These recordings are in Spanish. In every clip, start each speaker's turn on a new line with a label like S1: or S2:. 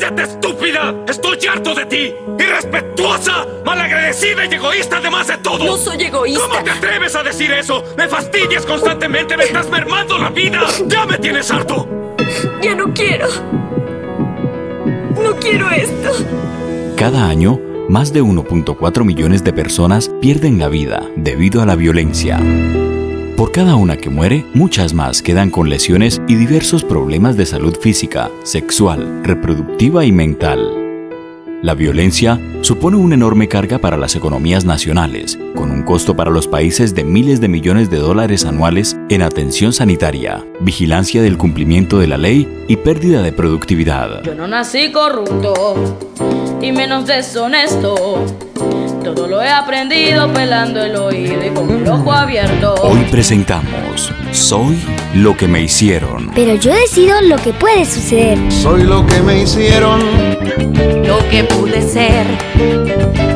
S1: ¡Cállate, estúpida! ¡Estoy harto de ti! ¡Irrespetuosa! ¡Malagradecida y egoísta además de todo!
S2: No soy egoísta.
S1: ¿Cómo te atreves a decir eso? ¡Me fastidias constantemente! ¡Me estás mermando la vida! ¡Ya me tienes harto!
S2: Ya no quiero. No quiero esto.
S3: Cada año, más de 1.4 millones de personas pierden la vida debido a la violencia. Por cada una que muere, muchas más quedan con lesiones y diversos problemas de salud física, sexual, reproductiva y mental. La violencia supone una enorme carga para las economías nacionales, con un costo para los países de miles de millones de dólares anuales en atención sanitaria, vigilancia del cumplimiento de la ley y pérdida de productividad.
S4: Yo no nací corrupto y menos deshonesto. Todo lo he aprendido pelando el oído y con el ojo abierto.
S3: Hoy presentamos Soy lo que me hicieron.
S5: Pero yo decido lo que puede suceder.
S6: Soy lo que me hicieron,
S2: Lo que pude ser.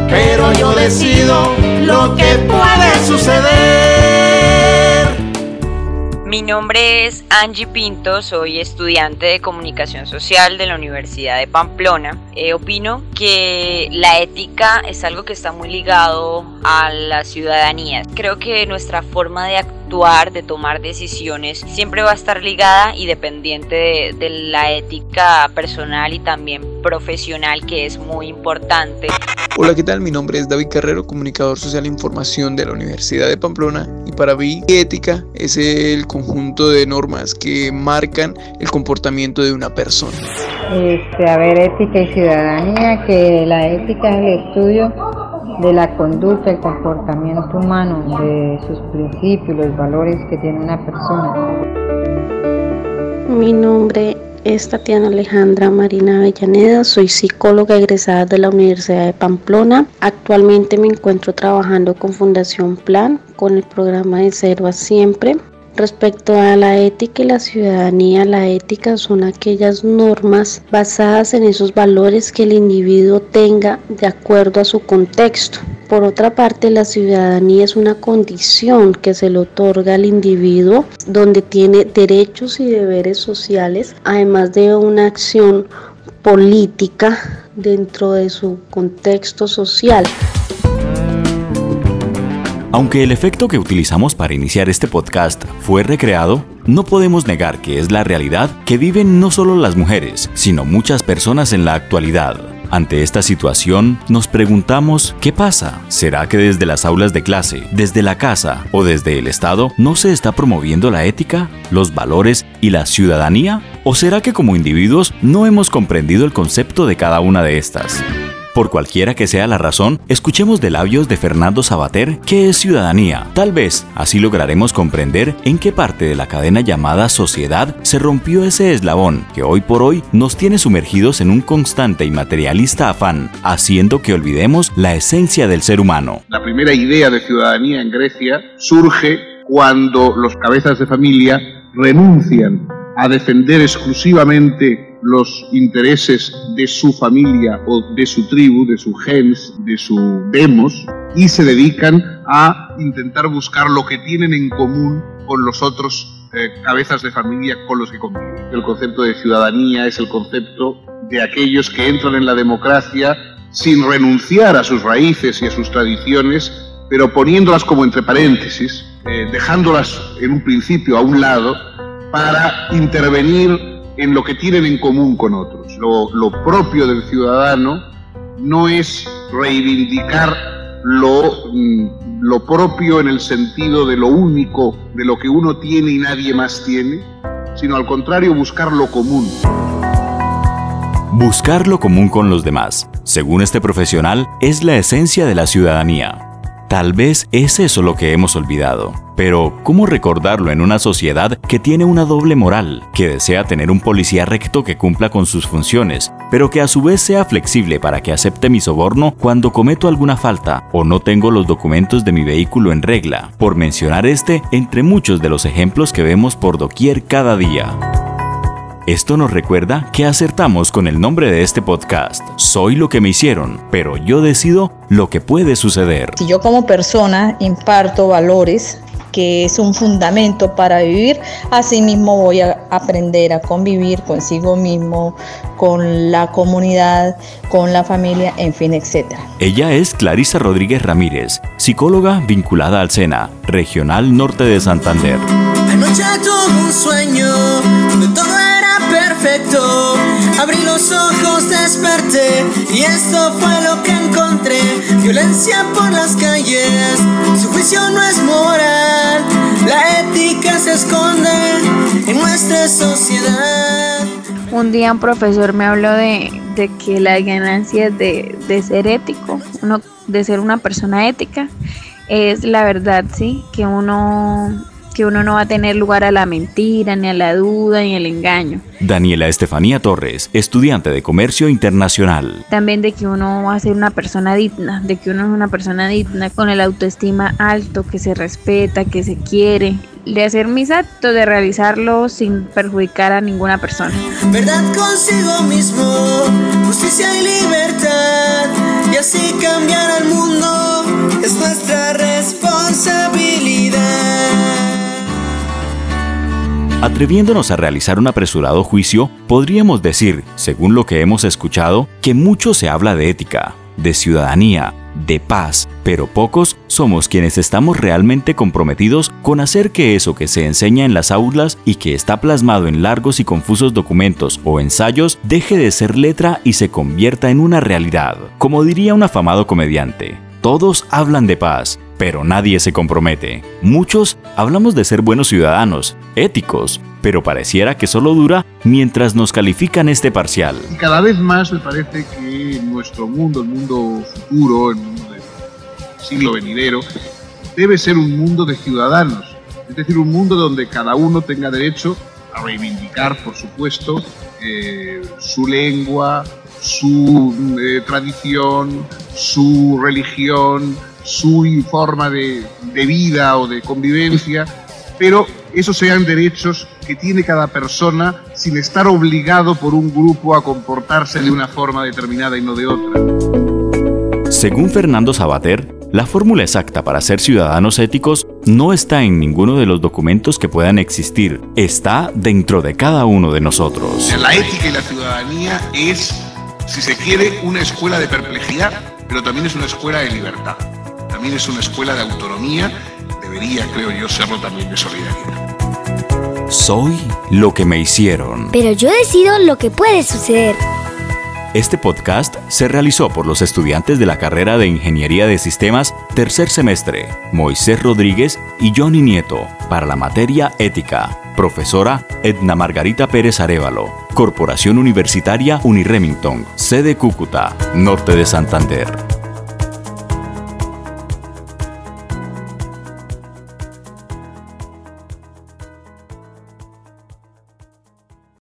S6: pero yo decido lo que puede suceder.
S7: Mi nombre es Angie Pinto, soy estudiante de comunicación social de la Universidad de Pamplona. Eh, opino que la ética es algo que está muy ligado a la ciudadanía. Creo que nuestra forma de actuar, de tomar decisiones, siempre va a estar ligada y dependiente de, de la ética personal y también profesional, que es muy importante.
S8: Hola, ¿qué tal? Mi nombre es David Carrero, comunicador social e información de la Universidad de Pamplona y para mí ética es el conjunto de normas que marcan el comportamiento de una persona.
S9: Este, a ver, ética y ciudadanía, que la ética es el estudio de la conducta, el comportamiento humano, de sus principios, los valores que tiene una persona.
S10: Mi nombre es Tatiana Alejandra Marina Avellaneda, soy psicóloga egresada de la Universidad de Pamplona. Actualmente me encuentro trabajando con Fundación Plan con el programa de Cero a Siempre. Respecto a la ética y la ciudadanía, la ética son aquellas normas basadas en esos valores que el individuo tenga de acuerdo a su contexto. Por otra parte, la ciudadanía es una condición que se le otorga al individuo donde tiene derechos y deberes sociales, además de una acción política dentro de su contexto social.
S3: Aunque el efecto que utilizamos para iniciar este podcast fue recreado, no podemos negar que es la realidad que viven no solo las mujeres, sino muchas personas en la actualidad. Ante esta situación, nos preguntamos, ¿qué pasa? ¿Será que desde las aulas de clase, desde la casa o desde el Estado no se está promoviendo la ética, los valores y la ciudadanía? ¿O será que como individuos no hemos comprendido el concepto de cada una de estas? Por cualquiera que sea la razón, escuchemos de labios de Fernando Sabater qué es ciudadanía. Tal vez así lograremos comprender en qué parte de la cadena llamada sociedad se rompió ese eslabón que hoy por hoy nos tiene sumergidos en un constante y materialista afán, haciendo que olvidemos la esencia del ser humano.
S11: La primera idea de ciudadanía en Grecia surge cuando los cabezas de familia renuncian a defender exclusivamente los intereses de su familia o de su tribu, de su gens, de su demos, y se dedican a intentar buscar lo que tienen en común con los otros eh, cabezas de familia con los que conviven. El concepto de ciudadanía es el concepto de aquellos que entran en la democracia sin renunciar a sus raíces y a sus tradiciones, pero poniéndolas como entre paréntesis, eh, dejándolas en un principio a un lado para intervenir en lo que tienen en común con otros. Lo, propio del ciudadano no es reivindicar mm, lo propio en el sentido de lo único, de lo que uno tiene y nadie más tiene, sino al contrario buscar lo común.
S3: Buscar lo común con los demás, según este profesional, es la esencia de la ciudadanía. Tal vez es eso lo que hemos olvidado. Pero, ¿cómo recordarlo en una sociedad que tiene una doble moral, que desea tener un policía recto que cumpla con sus funciones, pero que a su vez sea flexible para que acepte mi soborno cuando cometo alguna falta o no tengo los documentos de mi vehículo en regla? Por mencionar este entre muchos de los ejemplos que vemos por doquier cada día. Esto nos recuerda que acertamos con el nombre de este podcast. Soy lo que me hicieron, pero yo decido lo que puede suceder.
S12: Si yo como persona imparto valores que es un fundamento para vivir, asimismo voy a aprender a convivir consigo mismo, con la comunidad, con la familia, en fin, etc.
S3: Ella es Clarisa Rodríguez Ramírez, psicóloga vinculada al SENA, Regional Norte de Santander.
S13: Anoche tuve un sueño donde todo era perfecto. Abrí los ojos, desperté y esto fue lo que encontré. Violencia por las calles, su juicio no es moral. La ética se esconde en nuestra sociedad.
S14: Un día un profesor me habló de, que las ganancias de, de ser ético, uno, de ser una persona ética, es la verdad, sí, que uno que uno no va a tener lugar a la mentira, ni a la duda, ni al engaño.
S3: Daniela Estefanía Torres, estudiante de Comercio Internacional.
S14: También de que uno va a ser una persona digna, de que uno es una persona digna, con el autoestima alto, que se respeta, que se quiere, de hacer mis actos, de realizarlos sin perjudicar a ninguna persona.
S13: Verdad consigo mismo, justicia y libertad, y así cambiar al mundo es nuestra responsabilidad.
S3: Atreviéndonos a realizar un apresurado juicio, podríamos decir, según lo que hemos escuchado, que mucho se habla de ética, de ciudadanía, de paz, pero pocos somos quienes estamos realmente comprometidos con hacer que eso que se enseña en las aulas y que está plasmado en largos y confusos documentos o ensayos deje de ser letra y se convierta en una realidad. Como diría un afamado comediante, todos hablan de paz, pero nadie se compromete. Muchos hablamos de ser buenos ciudadanos, éticos, pero pareciera que solo dura mientras nos califican este parcial.
S11: Cada vez más me parece que nuestro mundo, el mundo futuro, el mundo del siglo venidero, debe ser un mundo de ciudadanos, es decir, un mundo donde cada uno tenga derecho a reivindicar, por supuesto, eh, su lengua, su eh, tradición, su religión, su forma de, vida o de convivencia, pero esos sean derechos que tiene cada persona sin estar obligado por un grupo a comportarse de una forma determinada y no de otra.
S3: Según Fernando Sabater, la fórmula exacta para ser ciudadanos éticos no está en ninguno de los documentos que puedan existir, está dentro de cada uno de nosotros.
S11: La ética y la ciudadanía es, si se quiere, una escuela de perplejidad, pero también es una escuela de libertad también es una escuela de autonomía, debería, creo yo, serlo también de solidaridad.
S3: Soy lo que me hicieron.
S5: Pero yo decido lo que puede suceder.
S3: Este podcast se realizó por los estudiantes de la carrera de Ingeniería de Sistemas tercer semestre, Moisés Rodríguez y Johnny Nieto, para la materia Ética. Profesora Edna Margarita Pérez Arevalo, Corporación Universitaria Uniremington, sede Cúcuta, norte de Santander.